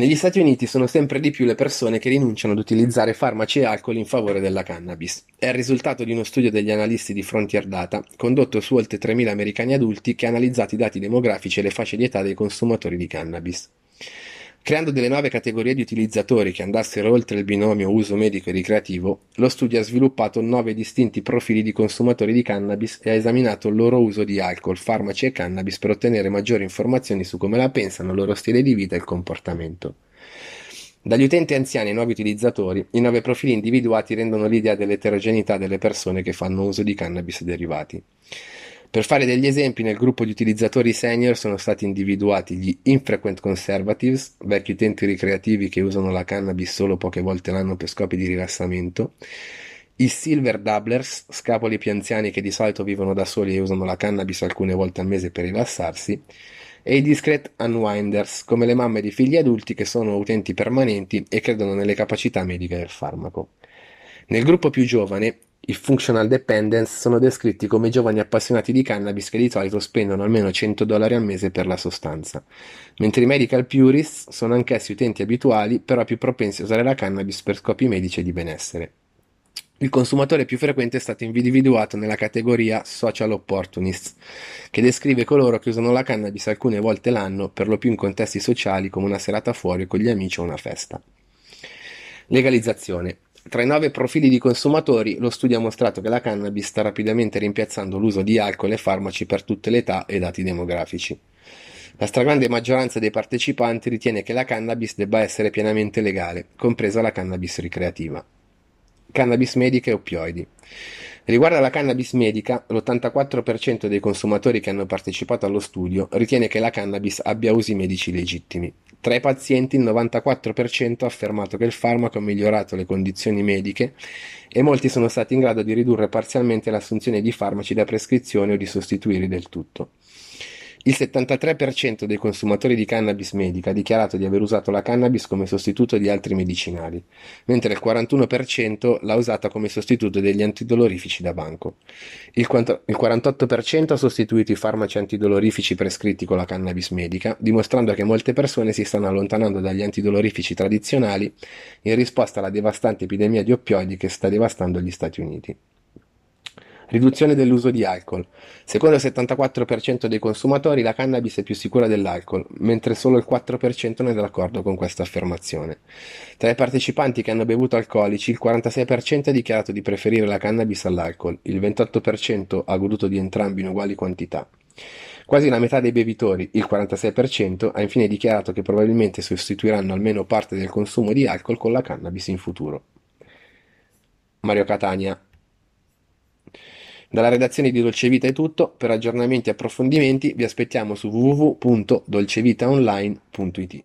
Negli Stati Uniti sono sempre di più le persone che rinunciano ad utilizzare farmaci e alcol in favore della cannabis. È il risultato di uno studio degli analisti di Frontier Data, condotto su oltre 3.000 americani adulti che ha analizzato i dati demografici e le fasce di età dei consumatori di cannabis. Creando delle nuove categorie di utilizzatori che andassero oltre il binomio uso medico e ricreativo, lo studio ha sviluppato nove distinti profili di consumatori di cannabis e ha esaminato il loro uso di alcol, farmaci e cannabis per ottenere maggiori informazioni su come la pensano, il loro stile di vita e il comportamento. Dagli utenti anziani ai nuovi utilizzatori, i nove profili individuati rendono l'idea dell'eterogeneità delle persone che fanno uso di cannabis derivati. Per fare degli esempi, nel gruppo di utilizzatori senior sono stati individuati gli infrequent conservatives, vecchi utenti ricreativi che usano la cannabis solo poche volte l'anno per scopi di rilassamento, i silver doublers, scapoli più anziani che di solito vivono da soli e usano la cannabis alcune volte al mese per rilassarsi, e i discreet unwinders, come le mamme di figli adulti che sono utenti permanenti e credono nelle capacità mediche del farmaco. Nel gruppo più giovane, i functional dependents sono descritti come giovani appassionati di cannabis che di solito spendono almeno 100 dollari al mese per la sostanza, mentre i medical purists sono anch'essi utenti abituali, però più propensi a usare la cannabis per scopi medici e di benessere. Il consumatore più frequente è stato individuato nella categoria social opportunists, che descrive coloro che usano la cannabis alcune volte l'anno, per lo più in contesti sociali come una serata fuori con gli amici o una festa. Legalizzazione. Tra i nove profili di consumatori, lo studio ha mostrato che la cannabis sta rapidamente rimpiazzando l'uso di alcol e farmaci per tutte le età e dati demografici. La stragrande maggioranza dei partecipanti ritiene che la cannabis debba essere pienamente legale, compresa la cannabis ricreativa cannabis medica e oppioidi. Riguardo alla cannabis medica, l'84% dei consumatori che hanno partecipato allo studio ritiene che la cannabis abbia usi medici legittimi. Tra i pazienti il 94% ha affermato che il farmaco ha migliorato le condizioni mediche e molti sono stati in grado di ridurre parzialmente l'assunzione di farmaci da prescrizione o di sostituirli del tutto. Il 73% dei consumatori di cannabis medica ha dichiarato di aver usato la cannabis come sostituto di altri medicinali, mentre il 41% l'ha usata come sostituto degli antidolorifici da banco. Il 48% ha sostituito i farmaci antidolorifici prescritti con la cannabis medica, dimostrando che molte persone si stanno allontanando dagli antidolorifici tradizionali in risposta alla devastante epidemia di oppioidi che sta devastando gli Stati Uniti. Riduzione dell'uso di alcol. Secondo il 74% dei consumatori la cannabis è più sicura dell'alcol, mentre solo il 4% non è d'accordo con questa affermazione. Tra i partecipanti che hanno bevuto alcolici, il 46% ha dichiarato di preferire la cannabis all'alcol, il 28% ha goduto di entrambi in uguali quantità. Quasi la metà dei bevitori, il 46%, ha infine dichiarato che probabilmente sostituiranno almeno parte del consumo di alcol con la cannabis in futuro. Mario Catania dalla redazione di Dolce Vita è tutto, per aggiornamenti e approfondimenti vi aspettiamo su www.dolcevitaonline.it.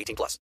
18 plus.